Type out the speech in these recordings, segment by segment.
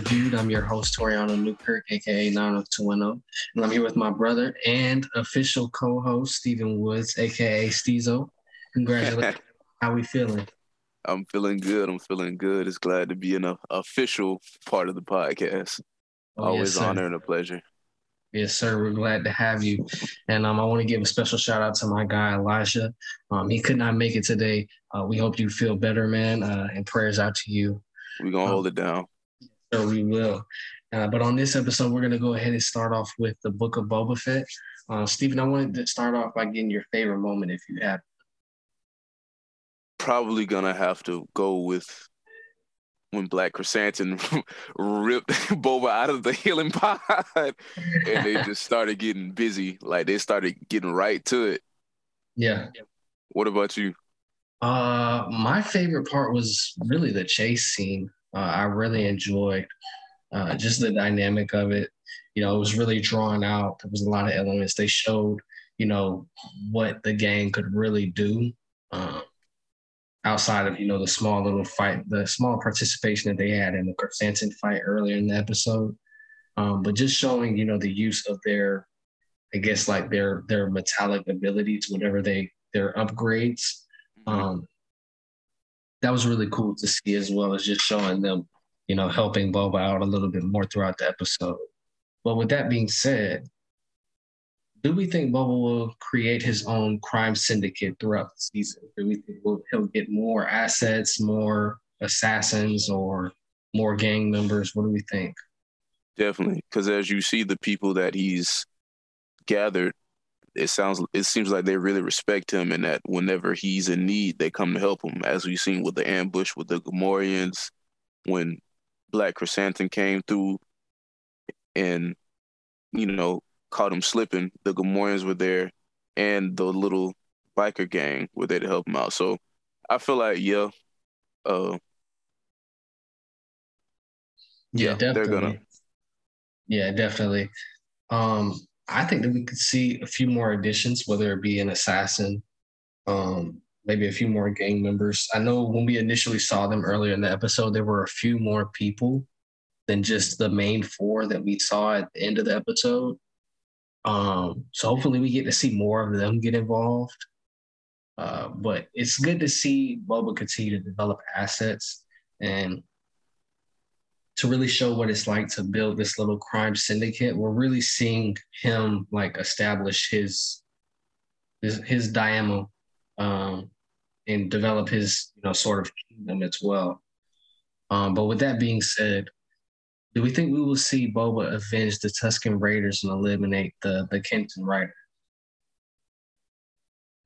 Reviewed. I'm your host, Toriano Newkirk, aka 90210. And I'm here with my brother and official co-host, Stephen Woods, aka Steezo. Congratulations. How we feeling? I'm feeling good. I'm feeling good. It's glad to be in an official part of the podcast. Oh, Always yes, honor and a pleasure. Yes, sir. We're glad to have you. And um, I want to give a special shout out to my guy, Elijah. Um, he could not make it today. Uh, we hope you feel better, man. Uh, and prayers out to you. We're going to um, hold it down. So we will. Uh, but on this episode, we're going to go ahead and start off with the book of Boba Fett. Uh, Stephen, I wanted to start off by getting your favorite moment if you have. Probably going to have to go with when Black Chrysanthemum ripped Boba out of the healing pod and they just started getting busy. Like they started getting right to it. Yeah. What about you? Uh, my favorite part was really the chase scene. Uh, I really enjoyed uh, just the dynamic of it. You know, it was really drawn out. There was a lot of elements. They showed, you know, what the gang could really do um, outside of, you know, the small little fight, the small participation that they had in the Chrysanthemum fight earlier in the episode. Um, but just showing, you know, the use of their, I guess, like their their metallic abilities, whatever they their upgrades. Mm-hmm. Um, that was really cool to see as well as just showing them, you know, helping Boba out a little bit more throughout the episode. But with that being said, do we think Boba will create his own crime syndicate throughout the season? Do we think we'll, he'll get more assets, more assassins, or more gang members? What do we think? Definitely, because as you see the people that he's gathered, it sounds it seems like they really respect him and that whenever he's in need they come to help him. As we've seen with the ambush with the Gamorreans when Black Chrysanthemum came through and you know caught him slipping the Gamorreans were there and the little biker gang were there to help him out. So I feel like yeah uh yeah, yeah definitely. yeah definitely. Um I think that we could see a few more additions, whether it be an assassin, um, maybe a few more gang members. I know when we initially saw them earlier in the episode, there were a few more people than just the main four that we saw at the end of the episode. Um, so hopefully we get to see more of them get involved. Uh, but it's good to see Boba continue to develop assets and to really show what it's like to build this little crime syndicate. We're really seeing him like establish his his, his Daimyo um, and develop his you know sort of kingdom as well. Um, but with that being said, do we think we will see Boba avenge the Tusken Raiders and eliminate the the Kintan Rider?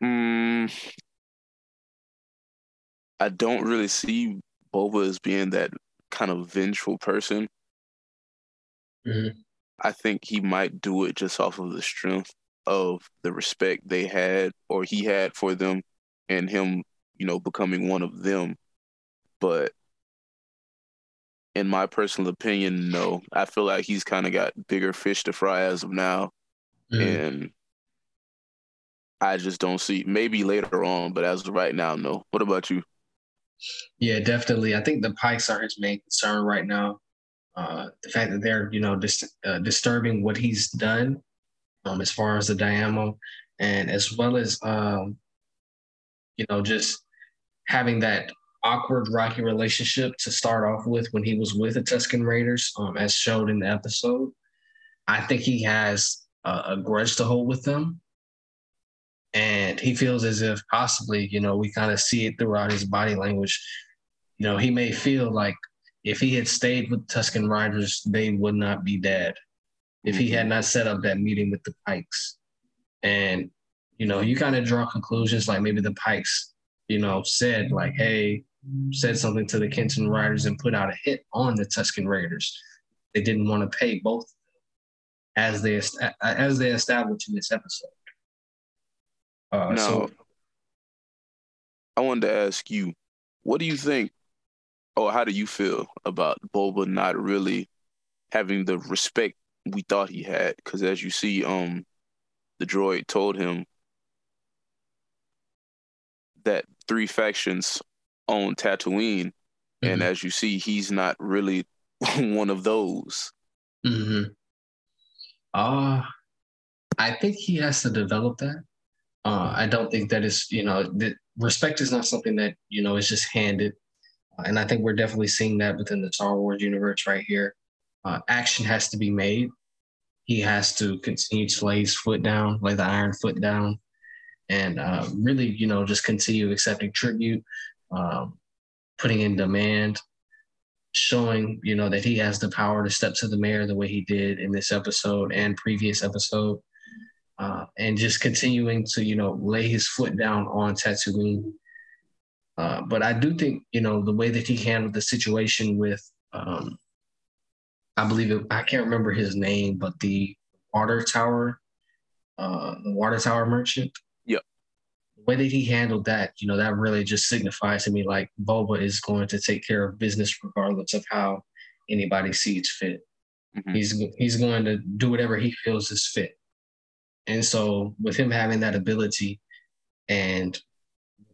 Mm, I don't really see Boba as being that kind of vengeful person. Mm-hmm. I think he might do it just off of the strength of the respect they had or he had for them and him, you know, becoming one of them. But in my personal opinion, no. I feel like he's kind of got bigger fish to fry as of now. Mm-hmm. And I just don't see maybe later on, but as of right now, no. What about you? Yeah, definitely. I think the Pikes are his main concern right now. Uh, the fact that they're, you know, dis- uh, disturbing what he's done um, as far as the Daimyo, and as well as, um, you know, just having that awkward, rocky relationship to start off with when he was with the Tusken Raiders, um, as showed in the episode. I think he has a, a grudge to hold with them. And he feels as if possibly, you know, we kind of see it throughout his body language. You know, he may feel like if he had stayed with Tusken Riders, they would not be dead. If he had mm-hmm. not set up that meeting with the Pikes. And, you know, you kind of draw conclusions like maybe the Pikes, you know, said like, hey, said something to the Kintan Riders and put out a hit on the Tusken Raiders. They didn't want to pay both as they as they established in this episode. Uh, now, so, I wanted to ask you, what do you think, or how do you feel about Boba not really having the respect we thought he had? Because as you see, um, the droid told him that three factions own Tatooine, mm-hmm. and as you see, he's not really one of those? Mm-hmm. Uh, I think he has to develop that. Uh, I don't think that is, you know, that respect is not something that, you know, is just handed. Uh, and I think we're definitely seeing that within the Star Wars universe right here. Uh, action has to be made. He has to continue to lay his foot down, lay the iron foot down, and uh, really, you know, just continue accepting tribute, um, putting in demand, showing, you know, that he has the power to step to the mayor the way he did in this episode and previous episode uh, and just continuing to you know lay his foot down on Tatooine. Uh, but I do think you know the way that he handled the situation with, um, I believe it, I can't remember his name, but the water tower, uh, the water tower merchant. Yep. The way that he handled that, you know, that really just signifies to me like Boba is going to take care of business regardless of how anybody sees fit. Mm-hmm. He's he's going to do whatever he feels is fit. And so with him having that ability and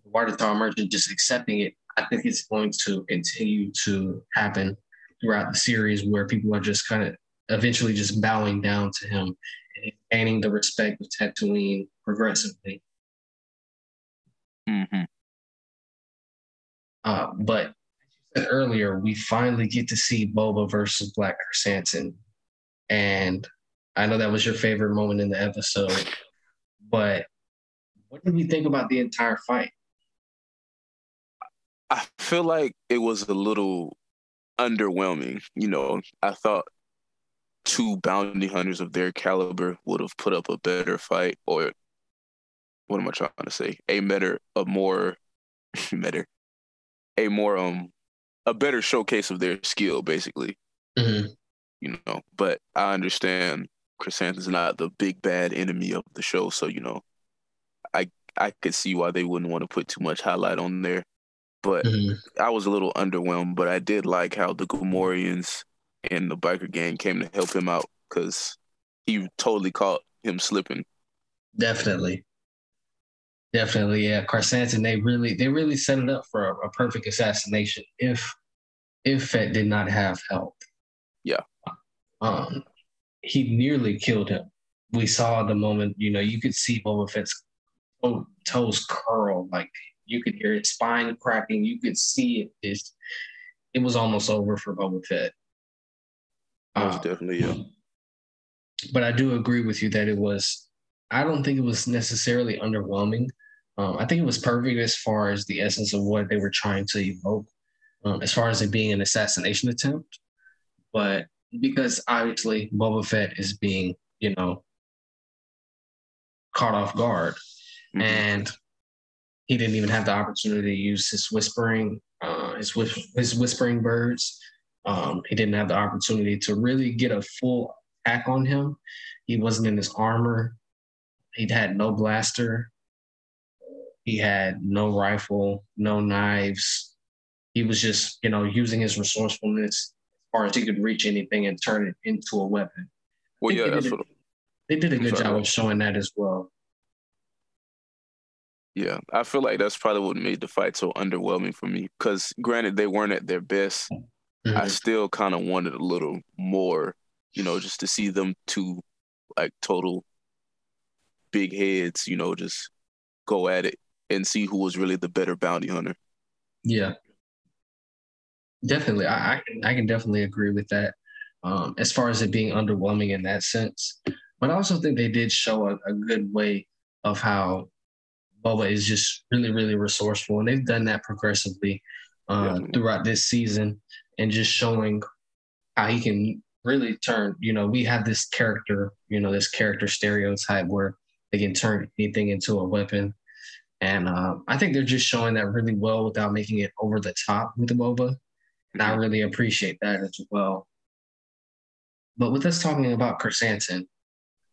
Water Tower Merchant just accepting it, I think it's going to continue to happen throughout the series where people are just kind of eventually just bowing down to him and gaining the respect of Tatooine progressively. Mm-hmm. Uh, but earlier, we finally get to see Boba versus Black Krrsantan. And I know that was your favorite moment in the episode, but what did you think about the entire fight? I feel like it was a little underwhelming. You know, I thought two bounty hunters of their caliber would have put up a better fight, or what am I trying to say? A better, a more better, a more um, a better showcase of their skill, basically. Mm-hmm. You know, but I understand Krrsantan's not the big bad enemy of the show, so you know, I I could see why they wouldn't want to put too much highlight on there. But mm-hmm. I was a little underwhelmed, but I did like how the Gamorreans and the biker gang came to help him out because he totally caught him slipping. Definitely. Definitely, yeah. Krrsantan, they really they really set it up for a, a perfect assassination if if Fett did not have help. Yeah. Um, he nearly killed him. We saw the moment, you know, you could see Boba Fett's toes curl, like you could hear his spine cracking. You could see it. It's, it was almost over for Boba Fett. Most uh, definitely, yeah. But I do agree with you that it was. I don't think it was necessarily underwhelming. Um, I think it was perfect as far as the essence of what they were trying to evoke, um, as far as it being an assassination attempt. But because obviously Boba Fett is being, you know, caught off guard. Mm-hmm. And he didn't even have the opportunity to use his whispering, uh, his, his whispering birds. Um, he didn't have the opportunity to really get a full attack on him. He wasn't in his armor. He'd had no blaster. He had no rifle, no knives. He was just, you know, using his resourcefulness far as he could reach anything and turn it into a weapon. Well, yeah, that's did, what they did a good job of showing that as well. Yeah, I feel like that's probably what made the fight so underwhelming for me. Because granted, they weren't at their best. Mm-hmm. I still kind of wanted a little more, you know, just to see them two like total big heads, you know, just go at it and see who was really the better bounty hunter. Yeah, Definitely, I, I can I can definitely agree with that. Um, as far as it being underwhelming in that sense, but I also think they did show a, a good way of how Boba is just really really resourceful, and they've done that progressively uh, yeah. throughout this season, and just showing how he can really turn. You know, we have this character, you know, this character stereotype where they can turn anything into a weapon. And uh, I think they're just showing that really well without making it over the top with the Boba. And I really appreciate that as well. But with us talking about Krrsantan,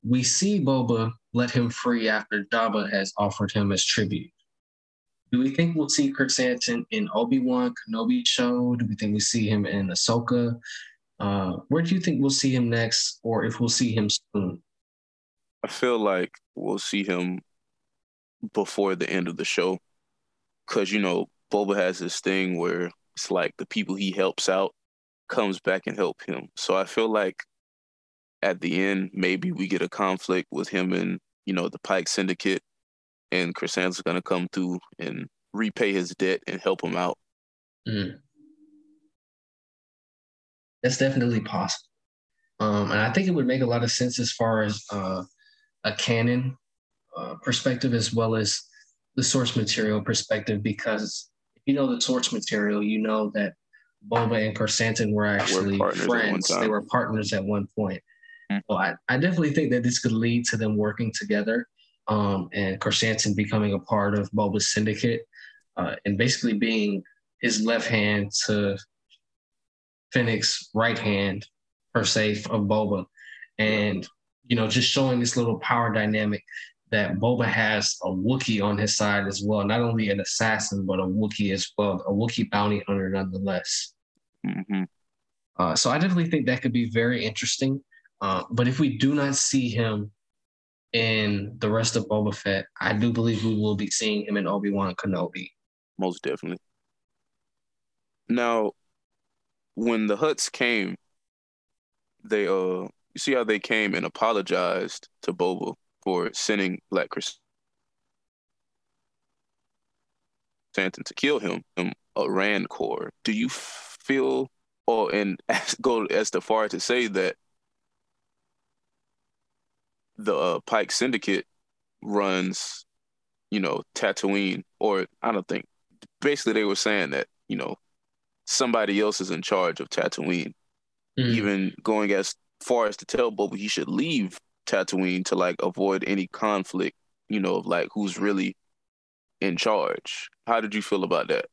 we see Boba let him free after Jabba has offered him as tribute. Do we think we'll see Krrsantan in Obi Wan Kenobi show? Do we think we see him in Ahsoka? Uh, where do you think we'll see him next, or if we'll see him soon? I feel like we'll see him before the end of the show, because you know Boba has this thing where it's like the people he helps out comes back and help him. So I feel like at the end, maybe we get a conflict with him and, you know, the Pike Syndicate and Chrysanthemum's gonna come through and repay his debt and help him out. Mm. That's definitely possible. Um, and I think it would make a lot of sense as far as uh, a canon uh, perspective as well as the source material perspective, because you know the source material, you know that Boba and Krrsantan were actually were friends. They were partners at one point. Mm-hmm. So I, I definitely think that this could lead to them working together um, and Krrsantan becoming a part of Boba's syndicate uh, and basically being his left hand to Fennec's right hand, per se, of Boba. And, you know, just showing this little power dynamic that Boba has a Wookiee on his side as well, not only an assassin, but a Wookiee as well, a Wookiee bounty hunter nonetheless. Mm-hmm. Uh, so I definitely think that could be very interesting. Uh, but if we do not see him in the rest of Boba Fett, I do believe we will be seeing him in Obi Wan Kenobi. Most definitely. Now, when the Hutts came, they uh, you see how they came and apologized to Boba for sending Black Stanton to kill him, um, a Rancor. Do you feel, or and go as far to say that the uh, Pike Syndicate runs, you know, Tatooine, or I don't think. Basically, they were saying that you know somebody else is in charge of Tatooine. Mm. Even going as far as to tell Boba he should leave Tatooine to like avoid any conflict, you know, of like who's really in charge. How did you feel about that?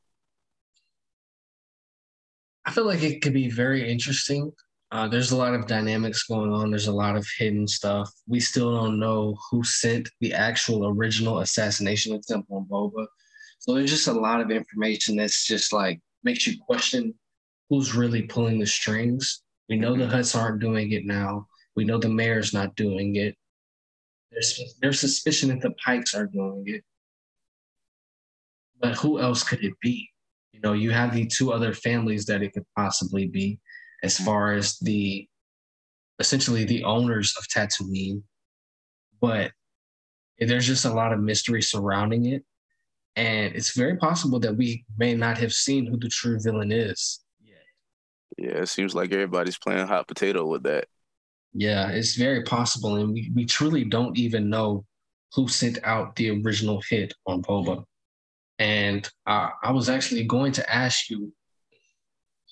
I feel like it could be very interesting. Uh, there's a lot of dynamics going on. There's a lot of hidden stuff. We still don't know who sent the actual original assassination attempt on Boba. So there's just a lot of information that's just like makes you question who's really pulling the strings. We know the Hutts aren't doing it now. We know the mayor's not doing it. There's there's suspicion that the Pikes are doing it. But who else could it be? You know, you have the two other families that it could possibly be as far as the essentially the owners of Tatooine, but there's just a lot of mystery surrounding it. And it's very possible that we may not have seen who the true villain is yet. Yeah, it seems like everybody's playing hot potato with that. Yeah, it's very possible. And we, we truly don't even know who sent out the original hit on Boba. And uh, I was actually going to ask you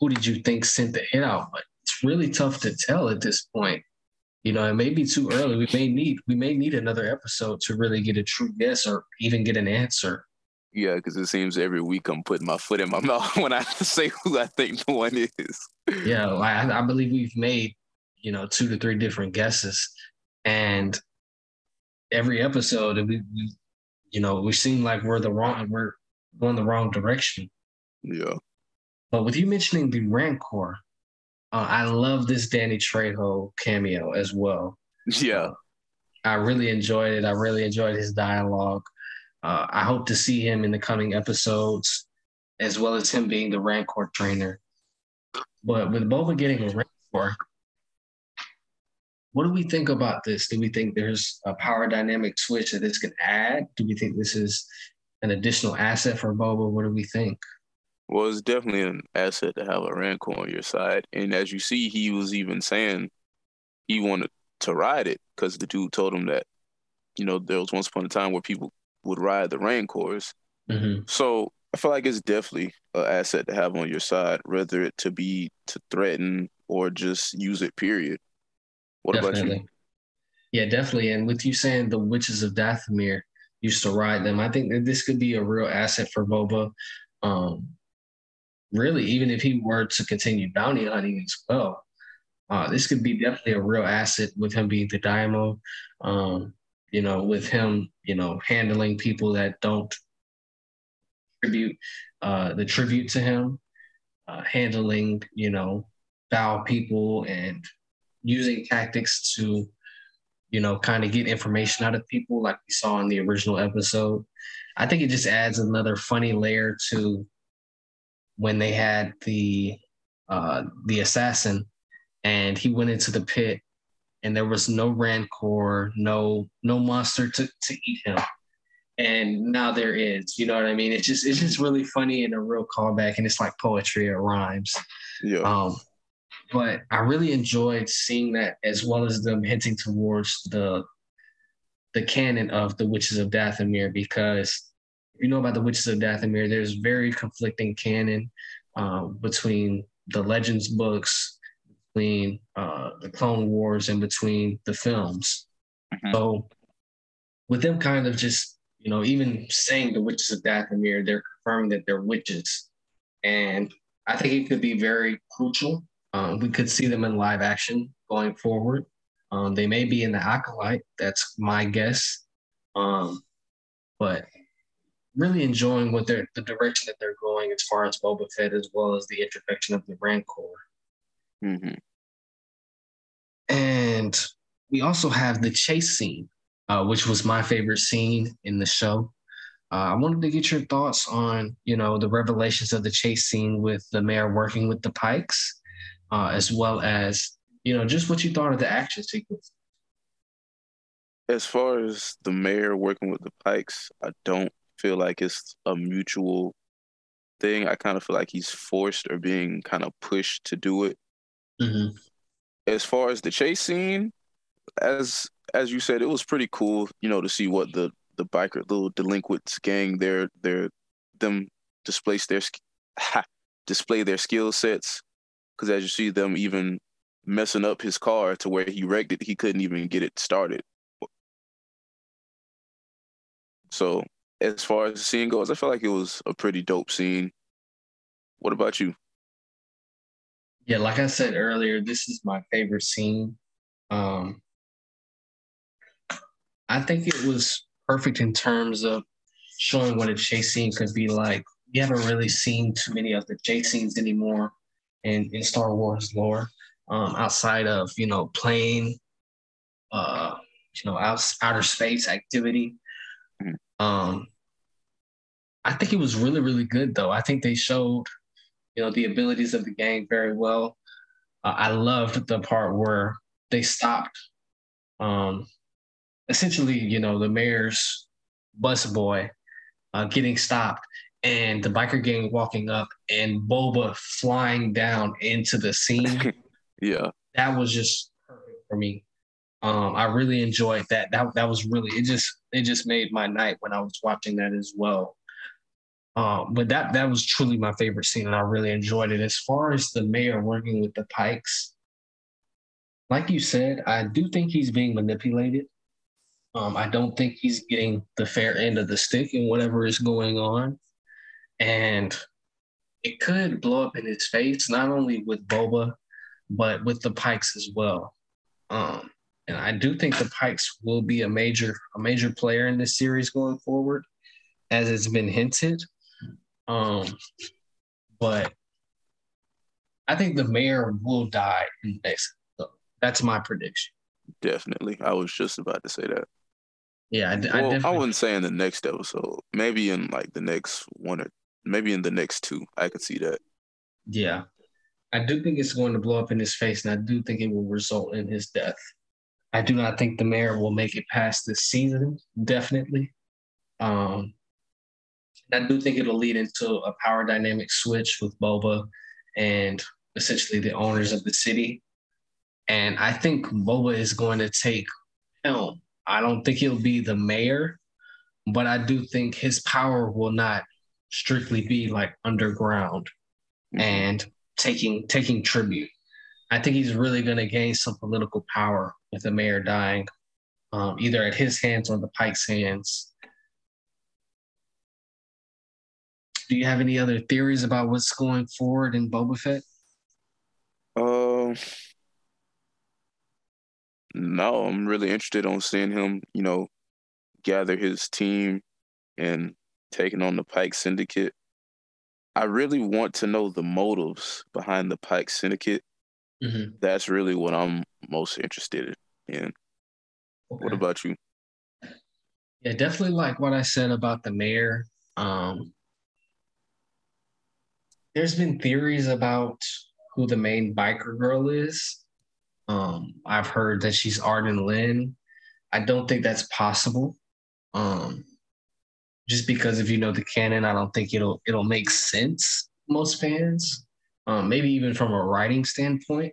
who did you think sent the hit out? But it's really tough to tell at this point. You know, it may be too early. We may need we may need another episode to really get a true guess or even get an answer. Yeah, because it seems every week I'm putting my foot in my mouth when I say who I think the one is. yeah, I, I believe we've made you know two to three different guesses, and every episode we, we you know we seem like we're the wrong we're going the wrong direction. Yeah. But with you mentioning the Rancor, uh, I love this Danny Trejo cameo as well. Yeah. I really enjoyed it. I really enjoyed his dialogue. Uh, I hope to see him in the coming episodes, as well as him being the Rancor trainer. But with Boba getting a Rancor, what do we think about this? Do we think there's a power dynamic switch that this can add? Do we think this is an additional asset for Boba? What do we think? Well, it's definitely an asset to have a Rancor on your side. And as you see, he was even saying he wanted to ride it because the dude told him that, you know, there was once upon a time where people would ride the Rancors. Mm-hmm. So I feel like it's definitely an asset to have on your side, whether it to be to threaten or just use it, period. What definitely. about you? Yeah, definitely. And with you saying the Witches of Dathomir used to ride them, I think that this could be a real asset for Boba. Um, really, even if he were to continue bounty hunting as well, uh, this could be definitely a real asset with him being the Daimyo. Um, you know, with him, you know, handling people that don't tribute uh, the tribute to him, uh, handling, you know, foul people and using tactics to, you know, kind of get information out of people like we saw in the original episode. I think it just adds another funny layer to when they had the uh, the assassin, and he went into the pit, and there was no rancor, no no monster to to eat him, and now there is. You know what I mean? It's just it's just really funny and a real callback, and it's like poetry. or rhymes. Yeah. Um, but I really enjoyed seeing that as well as them hinting towards the the canon of the Witches of Dathomir because if you know about the Witches of Dathomir, there's very conflicting canon um, between the Legends books, between uh, the Clone Wars, and between the films. Mm-hmm. So with them kind of just you know even saying the Witches of Dathomir, they're confirming that they're witches, and I think it could be very crucial um, we could see them in live action going forward. Um, they may be in the acolyte. That's my guess. Um, but really enjoying what they're the direction that they're going as far as Boba Fett, as well as the introduction of the Rancor. Mm-hmm. And we also have the chase scene, uh, which was my favorite scene in the show. Uh, I wanted to get your thoughts on, you know, the revelations of the chase scene with the mayor working with the Pikes uh, as well as you know just what you thought of the action sequence. As far as the mayor working with the Pikes, I don't feel like it's a mutual thing. I kind of feel like he's forced or being kind of pushed to do it. Mm-hmm. As far as the chase scene, as as you said, it was pretty cool. You know, to see what the the biker little delinquents gang their their them displace their display their skill sets because as you see them even messing up his car to where he wrecked it, he couldn't even get it started. So as far as the scene goes, I feel like it was a pretty dope scene. What about you? Yeah, like I said earlier, this is my favorite scene. Um, I think it was perfect in terms of showing what a chase scene could be like. We haven't really seen too many of the chase scenes anymore in, in Star Wars lore, um, outside of you know plane, uh, you know out, outer space activity. Mm-hmm. Um, I think it was really really good though. I think they showed you know the abilities of the gang very well. Uh, I loved the part where they stopped. Um, essentially, you know, the mayor's bus boy uh, getting stopped and the biker gang walking up and Boba flying down into the scene. yeah. That was just perfect for me. Um, I really enjoyed that. That that was really it just it just made my night when I was watching that as well. Um, but that that was truly my favorite scene and I really enjoyed it. As far as the mayor working with the Pikes, like you said, I do think he's being manipulated. Um, I don't think he's getting the fair end of the stick in whatever is going on and it could blow up in his face, not only with Boba, but with the Pikes as well. Um, and I do think the Pikes will be a major a major player in this series going forward, as it's been hinted. Um, but I think the mayor will die in the next. So that's my prediction. Definitely, I was just about to say that. Yeah, I, well, I, I wouldn't say in the next episode. Maybe in like the next one or maybe in the next two. I could see that. Yeah. I do think it's going to blow up in his face, and I do think it will result in his death. I do not think the mayor will make it past this season, definitely. Um, and I do think it'll lead into a power dynamic switch with Boba and essentially the owners of the city. And I think Boba is going to take helm. I don't think he'll be the mayor, but I do think his power will not strictly be like underground mm-hmm. and taking taking tribute. I think he's really going to gain some political power with the mayor dying, um, either at his hands or the Pike's hands. Do you have any other theories about what's going forward in Boba Fett? Um, uh, no, I'm really interested on seeing him, you know, gather his team and taking on the Pike Syndicate. I really want to know the motives behind the Pike Syndicate. Mm-hmm. That's really what I'm most interested in. Okay. What about you? Yeah, definitely like what I said about the mayor. Um, there's been theories about who the main biker girl is. Um, I've heard that she's Arden Lynn. I don't think that's possible. Um, just because if you know the canon, I don't think it'll it'll make sense most fans. Um, maybe even from a writing standpoint.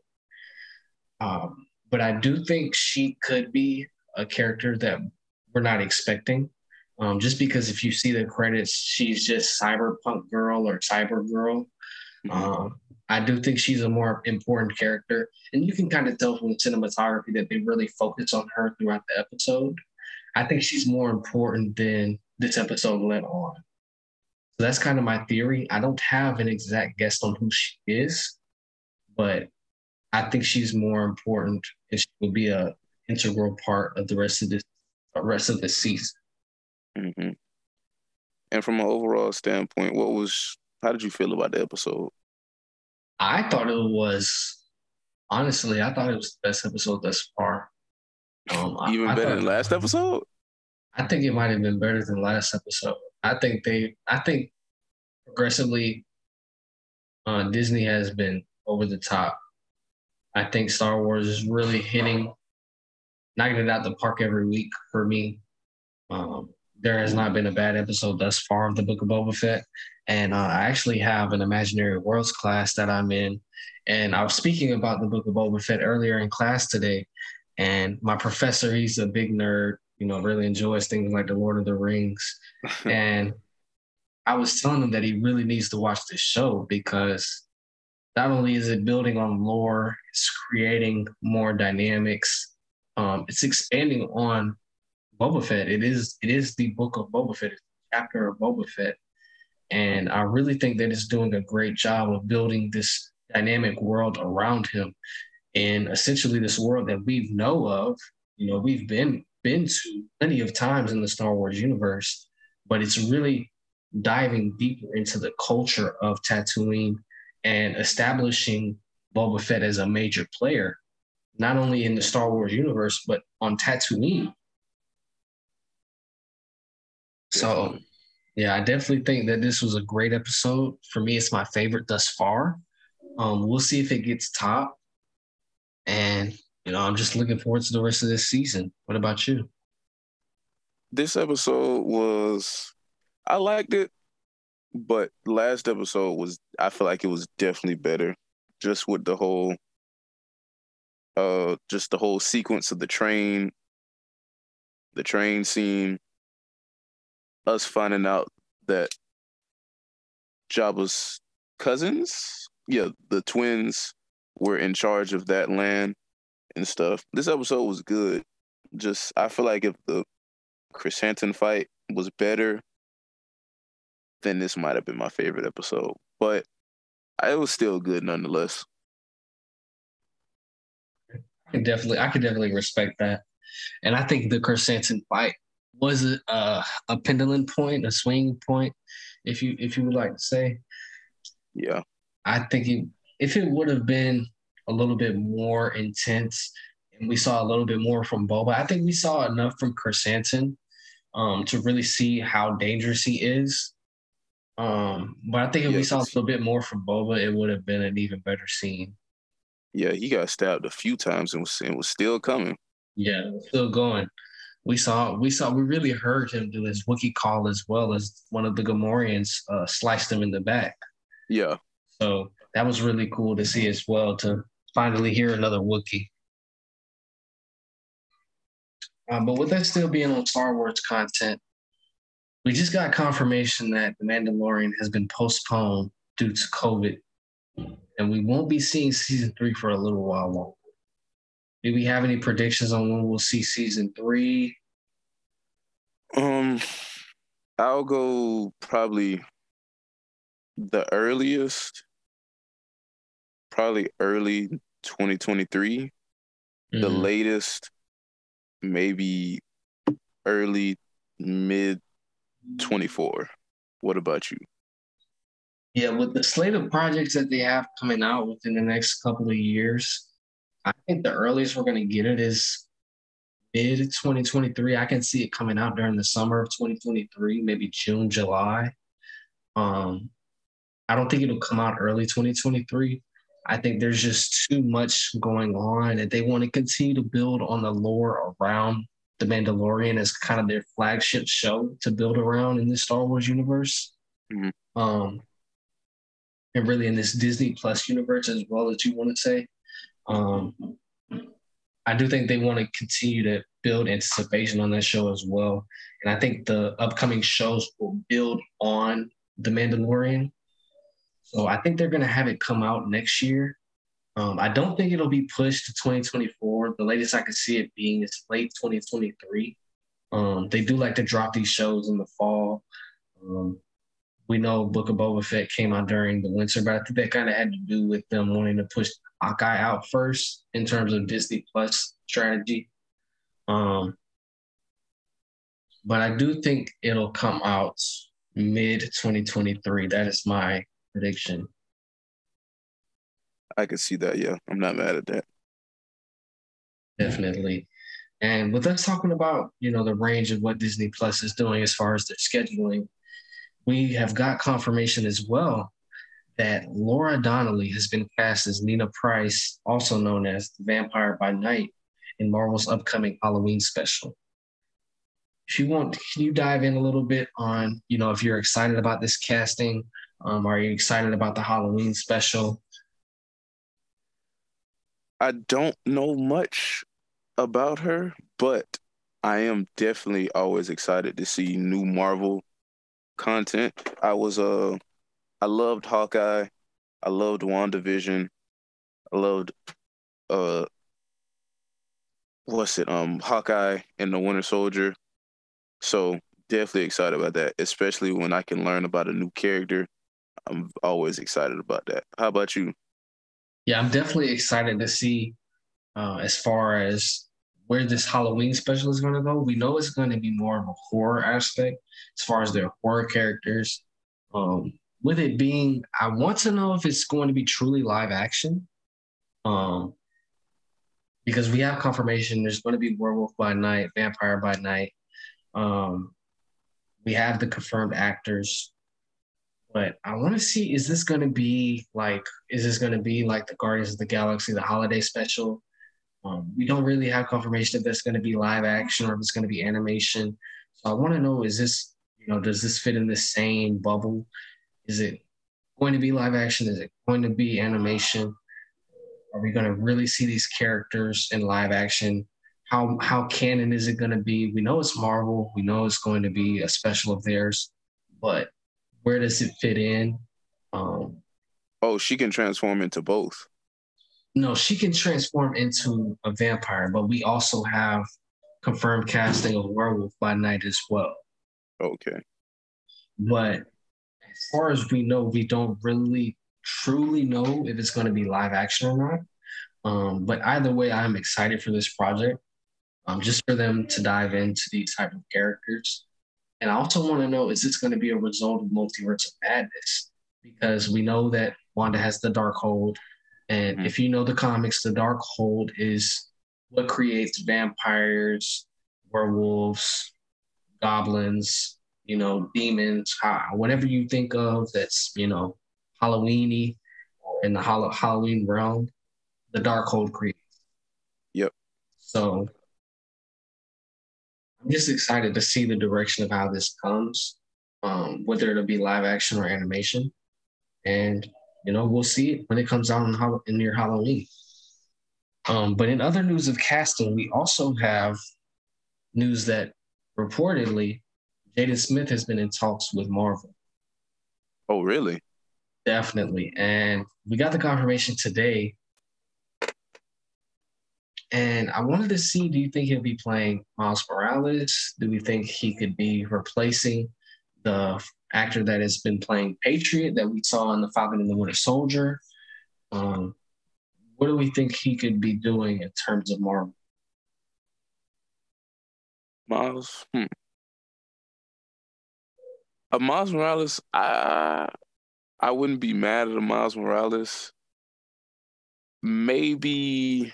Um, but I do think she could be a character that we're not expecting. Um, just because if you see the credits, she's just cyberpunk girl or cyber girl. Mm-hmm. Um, I do think she's a more important character, and you can kind of tell from the cinematography that they really focus on her throughout the episode. I think she's more important than this episode let on. So that's kind of my theory. I don't have an exact guess on who she is, but I think she's more important and she will be a integral part of the rest of this rest of the season. Mm-hmm. And from an overall standpoint, what was how did you feel about the episode? I thought it was honestly, I thought it was the best episode thus far. Um, Even I, I better than last episode. I think it might have been better than last episode. I think they, I think progressively, uh, Disney has been over the top. I think Star Wars is really hitting, knocking it out the park every week for me. Um, there has not been a bad episode thus far of the Book of Boba Fett. And uh, I actually have an Imaginary Worlds class that I'm in. And I was speaking about the Book of Boba Fett earlier in class today. And my professor, he's a big nerd, you know, really enjoys things like The Lord of the Rings. and I was telling him that he really needs to watch this show because not only is it building on lore, it's creating more dynamics. Um, it's expanding on Boba Fett. It is it is the book of Boba Fett, it's chapter of Boba Fett. And I really think that it's doing a great job of building this dynamic world around him. And essentially this world that we know of, you know, we've been been to plenty of times in the Star Wars universe, but it's really diving deeper into the culture of Tatooine and establishing Boba Fett as a major player, not only in the Star Wars universe, but on Tatooine. So, yeah, I definitely think that this was a great episode. For me, it's my favorite thus far. Um, we'll see if it gets top. And, you know, I'm just looking forward to the rest of this season. What about you? This episode was, I liked it, but last episode was, I feel like it was definitely better just with the whole, uh, just the whole sequence of the train, the train scene us finding out that Jabba's cousins, yeah, the twins were in charge of that land and stuff. This episode was good. Just I feel like if the Krrsantan fight was better, then this might have been my favorite episode. But it was still good nonetheless. I can definitely I can definitely respect that. And I think the Krrsantan fight was uh, a pendulum point, a swing point, if you if you would like to say? Yeah, I think it, if it would have been a little bit more intense, and we saw a little bit more from Boba, I think we saw enough from Krrsantan um, to really see how dangerous he is. Um, but I think if yeah, we saw a little bit more from Boba, it would have been an even better scene. Yeah, he got stabbed a few times and was, and was still coming. Yeah, still going we saw we saw we really heard him do his Wookiee call as well as one of the Gamorreans uh, sliced him in the back. Yeah. So that was really cool to see as well to finally hear another Wookiee. Um, but with that still being on Star Wars content, we just got confirmation that The Mandalorian has been postponed due to COVID, and we won't be seeing season three for a little while longer. Do we have any predictions on when we'll see season three? Um, I'll go probably the earliest, probably early 2023. Mm. The latest, maybe early mid 24. What about you? Yeah, with the slate of projects that they have coming out within the next couple of years, I think the earliest we're going to get it is mid 2023. I can see it coming out during the summer of 2023, maybe June, July. Um, I don't think it'll come out early 2023. I think there's just too much going on, and they want to continue to build on the lore around the Mandalorian as kind of their flagship show to build around in the Star Wars universe. Mm-hmm. Um, and really in this Disney Plus universe as well as you want to say. Um, I do think they want to continue to build anticipation on that show as well. And I think the upcoming shows will build on The Mandalorian. So I think they're going to have it come out next year. Um, I don't think it'll be pushed to 2024. The latest I could see it being is late 2023. Um, they do like to drop these shows in the fall. Um, we know Book of Boba Fett came out during the winter, but I think that kind of had to do with them wanting to push Hawkeye out first in terms of Disney Plus strategy. Um, but I do think it'll come out mid 2023. That is my prediction. I could see that. Yeah, I'm not mad at that. Definitely. And with us talking about, you know, the range of what Disney Plus is doing as far as their scheduling, we have got confirmation as well that Laura Donnelly has been cast as Nina Price, also known as the Vampire by Night, in Marvel's upcoming Halloween special. If you want, can you dive in a little bit on, you know, if you're excited about this casting? Um, are you excited about the Halloween special? I don't know much about her, but I am definitely always excited to see new Marvel content. I was uh I loved Hawkeye. I loved WandaVision. I loved uh what's it? Um Hawkeye and the Winter Soldier. So definitely excited about that, especially when I can learn about a new character. I'm always excited about that. How about you? Yeah, I'm definitely excited to see uh, as far as where this Halloween special is going to go. We know it's going to be more of a horror aspect as far as their horror characters. Um, with it being, I want to know if it's going to be truly live action. Um, because we have confirmation there's going to be werewolf by night, vampire by night. Um, we have the confirmed actors, but I want to see is this going to be like, is this going to be like the Guardians of the Galaxy, the holiday special? Um, we don't really have confirmation if that's going to be live action or if it's going to be animation. So I want to know: is this, you know, does this fit in the same bubble? Is it going to be live action? Is it going to be animation? Are we going to really see these characters in live action? How how canon is it going to be? We know it's Marvel. We know it's going to be a special of theirs, but where does it fit in? Um, oh, she can transform into both. No, she can transform into a vampire, but we also have confirmed casting of Werewolf by Night as well. Okay. But as far as we know, we don't really truly know if it's going to be live action or not. Um, but either way, I'm excited for this project, um, just for them to dive into these type of characters. And I also want to know: is this going to be a result of Multiverse of Madness? Because we know that Wanda has the Darkhold, and mm-hmm. if you know the comics, the Darkhold is what creates vampires, werewolves, goblins, you know, demons, whatever you think of that's, you know, Halloweeny in the Halloween realm, the Darkhold creates. Yep. So I'm just excited to see the direction of how this comes, um, whether it'll be live action or animation. And you know, we'll see it when it comes out in, in near Halloween. Um, but in other news of casting, we also have news that reportedly Jaden Smith has been in talks with Marvel. Oh, really? Definitely. And we got the confirmation today. And I wanted to see do you think he'll be playing Miles Morales? Do we think he could be replacing the actor that has been playing Patriot that we saw in The Falcon and the Winter Soldier. Um, what do we think he could be doing in terms of Marvel? Miles, hmm. Uh, Miles Morales, I I wouldn't be mad at a Miles Morales. Maybe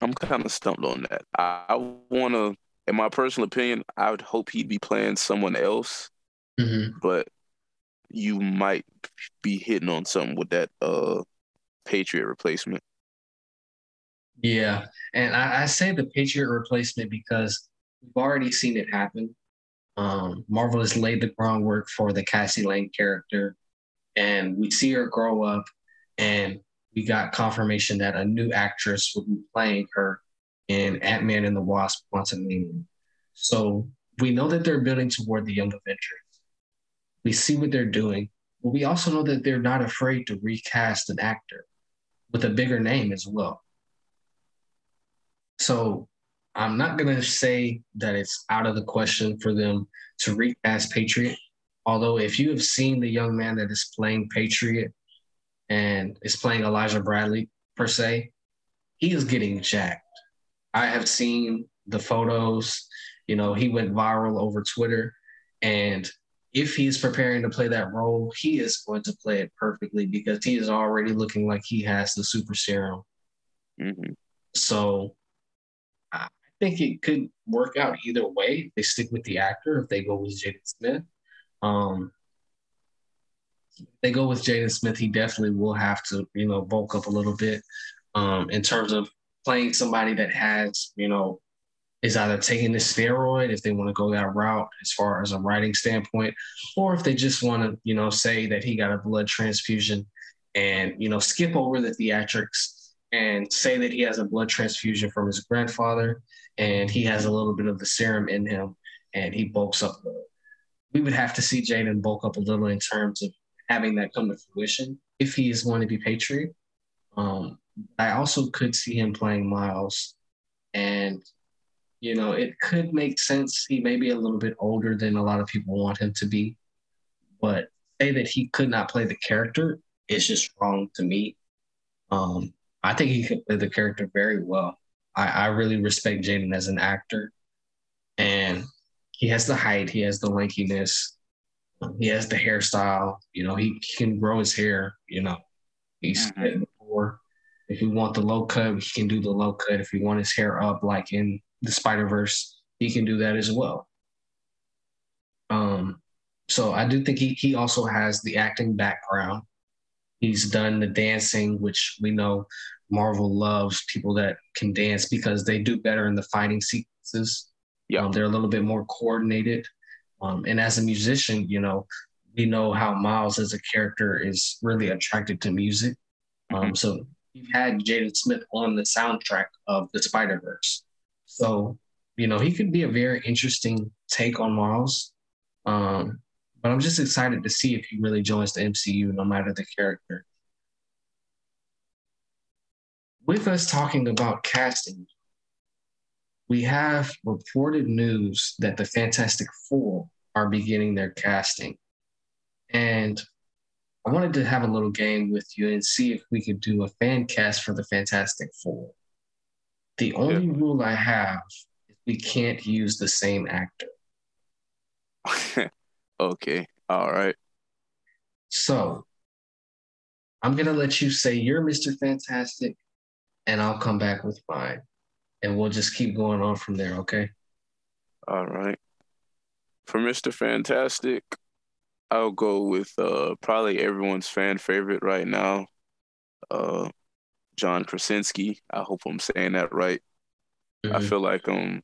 I'm kind of stumped on that. I, I want to, in my personal opinion, I would hope he'd be playing someone else mm-hmm. but you might be hitting on something with that uh Patriot replacement. Yeah, and I, I say the Patriot replacement because we've already seen it happen. Um, Marvel has laid the groundwork for the Cassie Lang character, and we see her grow up, and we got confirmation that a new actress will be playing her in Ant Man and the Wasp: Quantumania. So we know that they're building toward the Young Avengers. We see what they're doing, but we also know that they're not afraid to recast an actor with a bigger name as well. So I'm not going to say that it's out of the question for them to recast Patriot. Although, if you have seen the young man that is playing Patriot and is playing Elijah Bradley, per se, he is getting jacked. I have seen the photos. You know, he went viral over Twitter. And if he's preparing to play that role, he is going to play it perfectly because he is already looking like he has the super serum. Mm-hmm. So I think it could work out either way. They stick with the actor, if they go with Jaden Smith. Um, they go with Jaden Smith, he definitely will have to, you know, bulk up a little bit um, in terms of playing somebody that has, you know, is either taking the steroid if they want to go that route as far as a writing standpoint, or if they just want to, you know, say that he got a blood transfusion and, you know, skip over the theatrics and say that he has a blood transfusion from his grandfather and he has a little bit of the serum in him and he bulks up. a little. We would have to see Jaden bulk up a little in terms of having that come to fruition if he is going to be Patriot. Um, I also could see him playing Miles and you know, it could make sense. He may be a little bit older than a lot of people want him to be, but say that he could not play the character is just wrong to me. Um, I think he could play the character very well. I, I really respect Jaden as an actor, and he has the height, he has the lankiness, he has the hairstyle. You know, he, he can grow his hair. You know, he's mm-hmm. before. If you want the low cut, he can do the low cut. If you want his hair up, like in the Spider Verse, he can do that as well. Um, so I do think he he also has the acting background. He's done the dancing, which we know Marvel loves people that can dance because they do better in the fighting sequences. Yeah, um, they're a little bit more coordinated. Um, and as a musician, you know, we know how Miles as a character is really attracted to music. Um, mm-hmm. So you've had Jaden Smith on the soundtrack of the Spider Verse. So, you know, he could be a very interesting take on Miles. Um, but I'm just excited to see if he really joins the MCU, no matter the character. With us talking about casting, we have reported news that the Fantastic Four are beginning their casting. And I wanted to have a little game with you and see if we could do a fan cast for the Fantastic Four. The only yeah. rule I have is we can't use the same actor. okay. All right. So I'm going to let you say you're Mr. Fantastic, and I'll come back with mine. And we'll just keep going on from there, okay? All right. For Mr. Fantastic, I'll go with uh, probably everyone's fan favorite right now, uh, John Krasinski. I hope I'm saying that right. Mm-hmm. I feel like um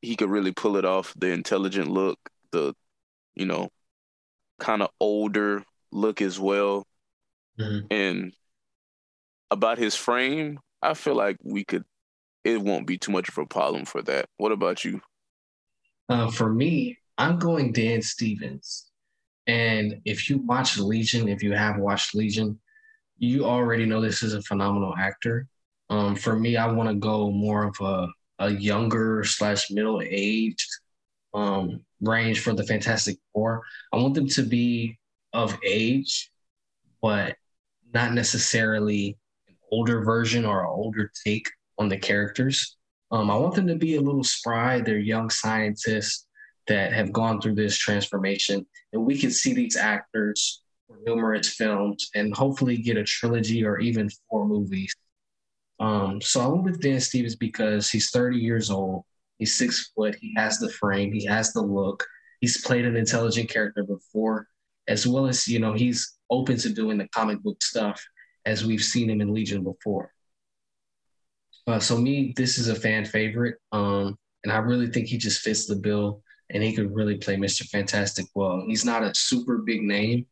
he could really pull it off. The intelligent look, the you know, kind of older look as well, mm-hmm. and about his frame, I feel like we could. It won't be too much of a problem for that. What about you? Uh, for me, I'm going Dan Stevens. And if you watch Legion, if you have watched Legion, you already know this is a phenomenal actor. Um, for me, I want to go more of a, a younger slash middle aged um, range for the Fantastic Four. I want them to be of age, but not necessarily older version or an older take on the characters. Um, I want them to be a little spry. They're young scientists that have gone through this transformation, and we can see these actors for numerous films and hopefully get a trilogy or even four movies. Um, so I went with Dan Stevens because he's 30 years old. He's six foot. He has the frame. He has the look. He's played an intelligent character before. as well as you know he's open to doing the comic book stuff as we've seen him in Legion before. Uh, so me, this is a fan favorite, um, and I really think he just fits the bill, and he could really play Mister Fantastic well. He's not a super big name,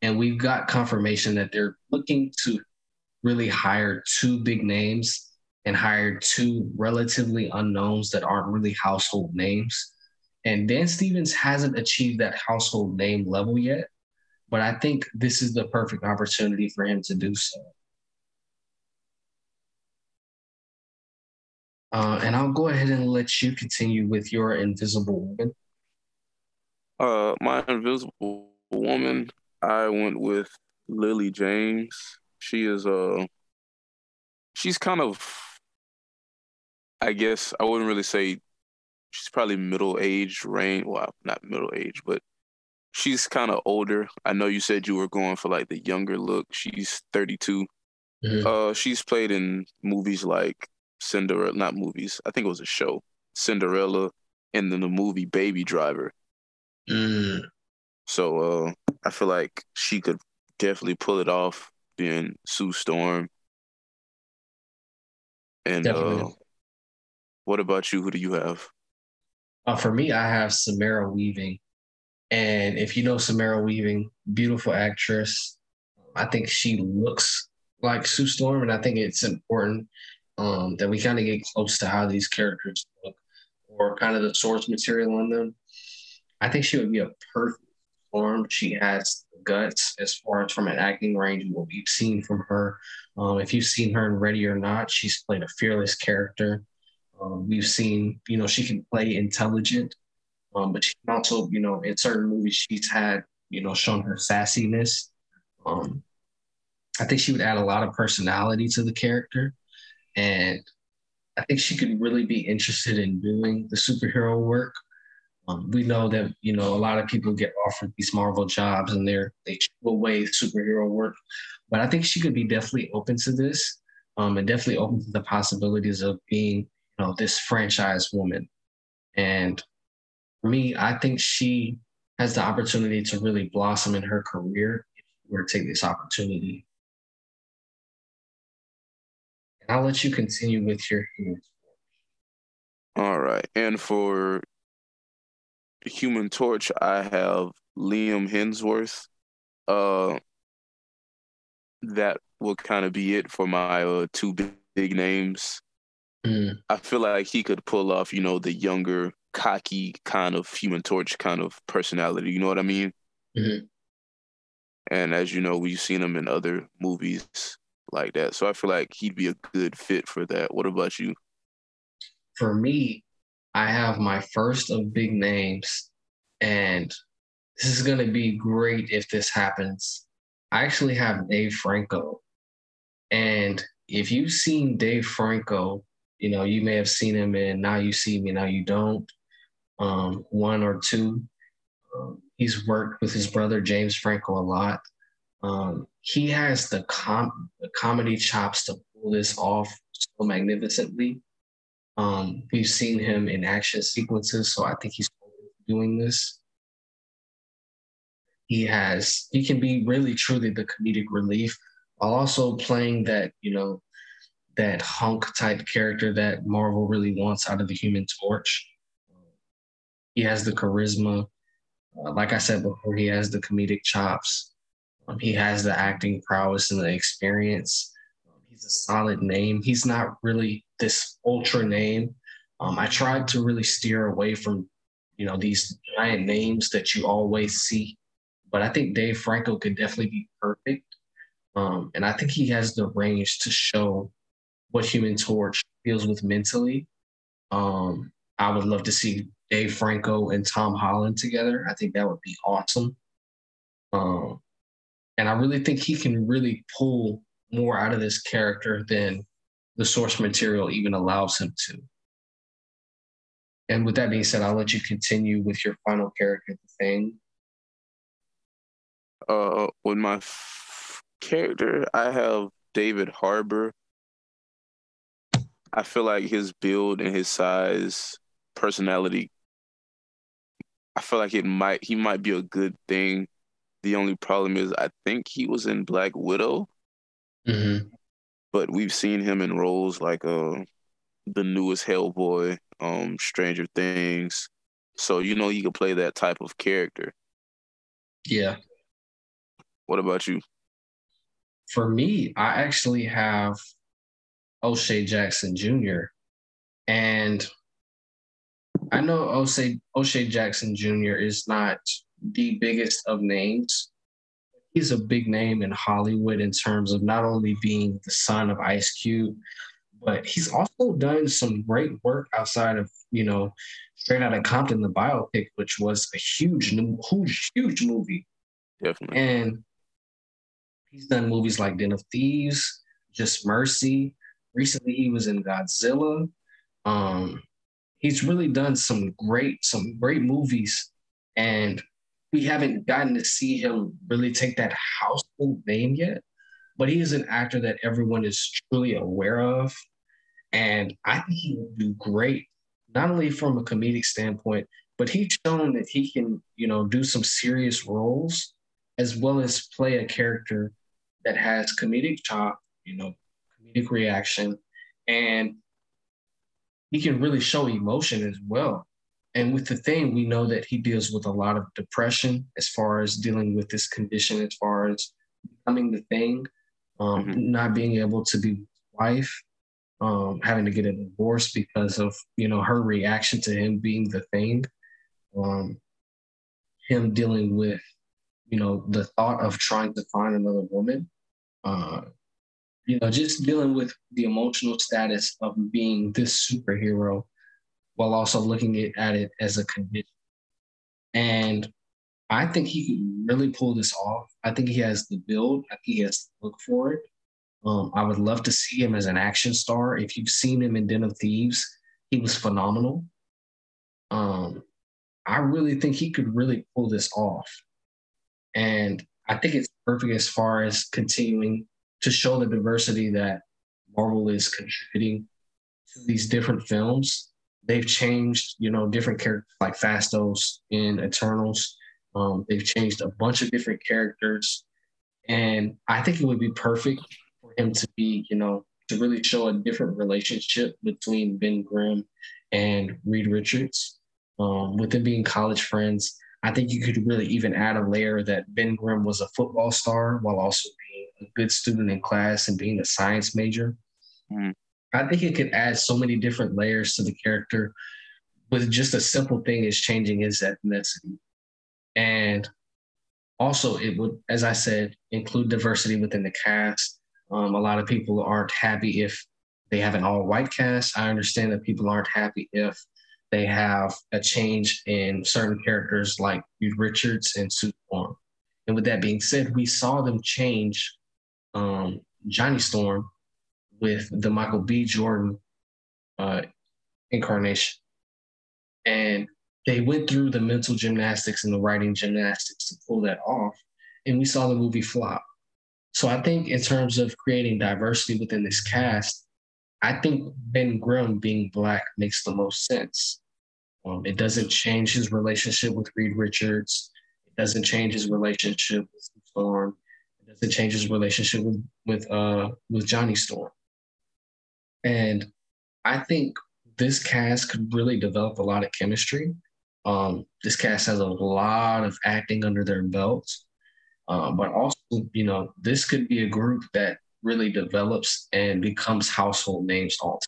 and we've got confirmation that they're looking to really hire two big names and hire two relatively unknowns that aren't really household names. And Dan Stevens hasn't achieved that household name level yet, but I think this is the perfect opportunity for him to do so. Uh, and I'll go ahead and let you continue with your Invisible Woman. Uh, my Invisible Woman, I went with Lily James. She is a, uh, she's kind of, I guess I wouldn't really say she's probably middle age range. Well, not middle age, but she's kind of older. I know you said you were going for like the younger look. She's 32. Mm-hmm. Uh, she's played in movies like Cinderella, not movies. I think it was a show, Cinderella, and then the movie Baby Driver. Mm. So uh, I feel like she could definitely pull it off being Sue Storm. And uh, what about you? Who do you have? Uh, for me, I have Samara Weaving. And if you know Samara Weaving, beautiful actress. I think she looks like Sue Storm, and I think it's important um, that we kind of get close to how these characters look or kind of the source material on them. I think she would be a perfect form. She has guts as far as from an acting range, what we've seen from her. Um, if you've seen her in Ready or Not, she's played a fearless character. Um, we've seen, you know, she can play intelligent, um, but she also, you know, in certain movies, she's had, you know, shown her sassiness. Um, I think she would add a lot of personality to the character. And I think she could really be interested in doing the superhero work. Um, we know that you know a lot of people get offered these Marvel jobs and they're they will away superhero work, but I think she could be definitely open to this, um, and definitely open to the possibilities of being you know this franchise woman. And me, I think she has the opportunity to really blossom in her career if she were to take this opportunity. I'll let you continue with your human All right. And for Human Torch, I have Liam Hemsworth. Uh, that will kind of be it for my uh, two big, big names. Mm. I feel like he could pull off, you know, the younger, cocky kind of Human Torch kind of personality. You know what I mean? Mm-hmm. And as you know, we've seen him in other movies like that. So I feel like he'd be a good fit for that. What about you? For me, I have my first of big names, and this is going to be great if this happens. I actually have Dave Franco. And if you've seen Dave Franco, you know, you may have seen him in Now You See Me, Now You Don't, um, one or two. Um, he's worked with his brother James Franco a lot. Um, he has the, com- the comedy chops to pull this off so magnificently. Um, we've seen him in action sequences, so I think he's doing this. He has he can be really truly the comedic relief while also playing that you know that hunk type character that Marvel really wants out of the Human Torch. He has the charisma, uh, like I said before. He has the comedic chops. Um, he has the acting prowess and the experience. Um, he's a solid name. He's not really this ultra name. Um, I tried to really steer away from, you know, these giant names that you always see. But I think Dave Franco could definitely be perfect. Um, and I think he has the range to show what Human Torch deals with mentally. Um, I would love to see Dave Franco and Tom Holland together. I think that would be awesome. Um, and I really think he can really pull more out of this character than the source material even allows him to. And with that being said, I'll let you continue with your final character, the thing. Uh, with my f- character, I have David Harbour. I feel like his build and his size, personality. I feel like it might he might be a good thing The only problem is, I think he was in Black Widow, mm-hmm. but we've seen him in roles like uh, the newest Hellboy, um, Stranger Things. So you know you can play that type of character. Yeah. What about you? For me, I actually have O'Shea Jackson Jr. And I know O'Shea, O'Shea Jackson Jr. is not the biggest of names. He's a big name in Hollywood in terms of not only being the son of Ice Cube, but he's also done some great work outside of, you know, Straight Outta Compton, the biopic, which was a huge, huge, huge movie. Definitely. And he's done movies like Den of Thieves, Just Mercy. Recently, he was in Godzilla. Um, he's really done some great, some great movies, and we haven't gotten to see him really take that household name yet. But he is an actor that everyone is truly aware of, and I think he will do great, not only from a comedic standpoint, but he's shown that he can, you know, do some serious roles as well as play a character that has comedic chop, you know, comedic reaction, and he can really show emotion as well. And with the thing, we know that he deals with a lot of depression as far as dealing with this condition, as far as becoming the thing, um, mm-hmm. not being able to be wife, um, having to get a divorce because of you know her reaction to him being the thing, um, him dealing with you know the thought of trying to find another woman, uh, you know, just dealing with the emotional status of being this superhero while also looking at, it as a condition. And I think he could really pull this off. I think he has the build. I think he has to look for it. Um, I would love to see him as an action star. If you've seen him in Den of Thieves, he was phenomenal. Um, I really think he could really pull this off. And I think it's perfect as far as continuing to show the diversity that Marvel is contributing to these different films. They've changed, you know, different characters like Phastos in Eternals. Um, they've changed a bunch of different characters. And I think it would be perfect for him to be, you know, to really show a different relationship between Ben Grimm and Reed Richards. Um, with them being college friends, I think you could really even add a layer that Ben Grimm was a football star while also a good student in class and being a science major. Mm. I think it could add so many different layers to the character with just a simple thing as changing his ethnicity. And also, it would, as I said, include diversity within the cast. Um, a lot of people aren't happy if they have an all white cast. I understand that people aren't happy if they have a change in certain characters like Richards and Sue Storm. And with that being said, we saw them change um, Johnny Storm with the Michael B. Jordan uh, incarnation. And they went through the mental gymnastics and the writing gymnastics to pull that off. And we saw the movie flop. So I think in terms of creating diversity within this cast, I think Ben Grimm being black makes the most sense. Um, it doesn't change his relationship with Reed Richards. It doesn't change his relationship with Storm to change his relationship with with uh with Johnny Storm. And I think this cast could really develop a lot of chemistry. Um, this cast has a lot of acting under their belts, um, but also, you know, this could be a group that really develops and becomes household names altogether.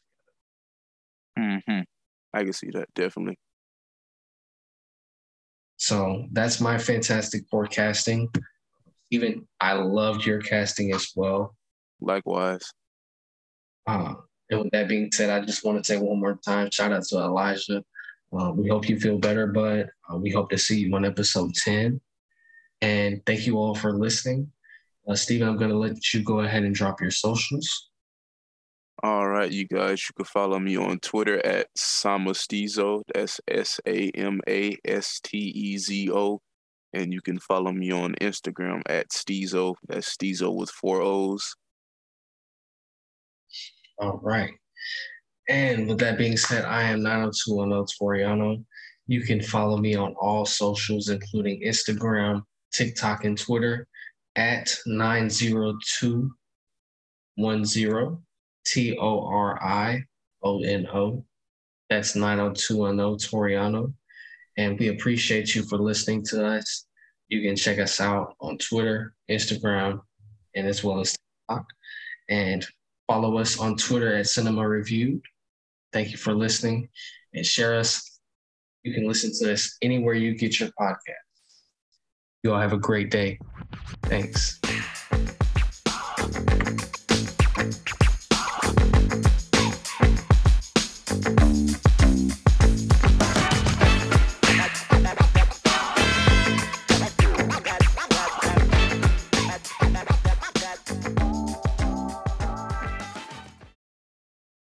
Mm-hmm. I can see that definitely. So that's my Fantastic Four casting even I loved your casting as well. Likewise. Uh, and with that being said, I just want to say one more time, shout out to Elijah. Uh, we hope you feel better, but uh, we hope to see you on episode 10. And thank you all for listening. Uh, Steven, I'm going to let you go ahead and drop your socials. All right, you guys, you can follow me on Twitter at Samastezo. That's S A M A S T E Z O. And you can follow me on Instagram at Stezo. That's Stezo with four O's. All right. And with that being said, I am 90210 Toriano. You can follow me on all socials, including Instagram, TikTok, and Twitter at 90210 T O R I O N O. That's 90210 Toriano. And we appreciate you for listening to us. You can check us out on Twitter, Instagram, and as well as TikTok. And follow us on Twitter at Cinema Reviewed. Thank you for listening and share us. You can listen to us anywhere you get your podcast. You all have a great day. Thanks.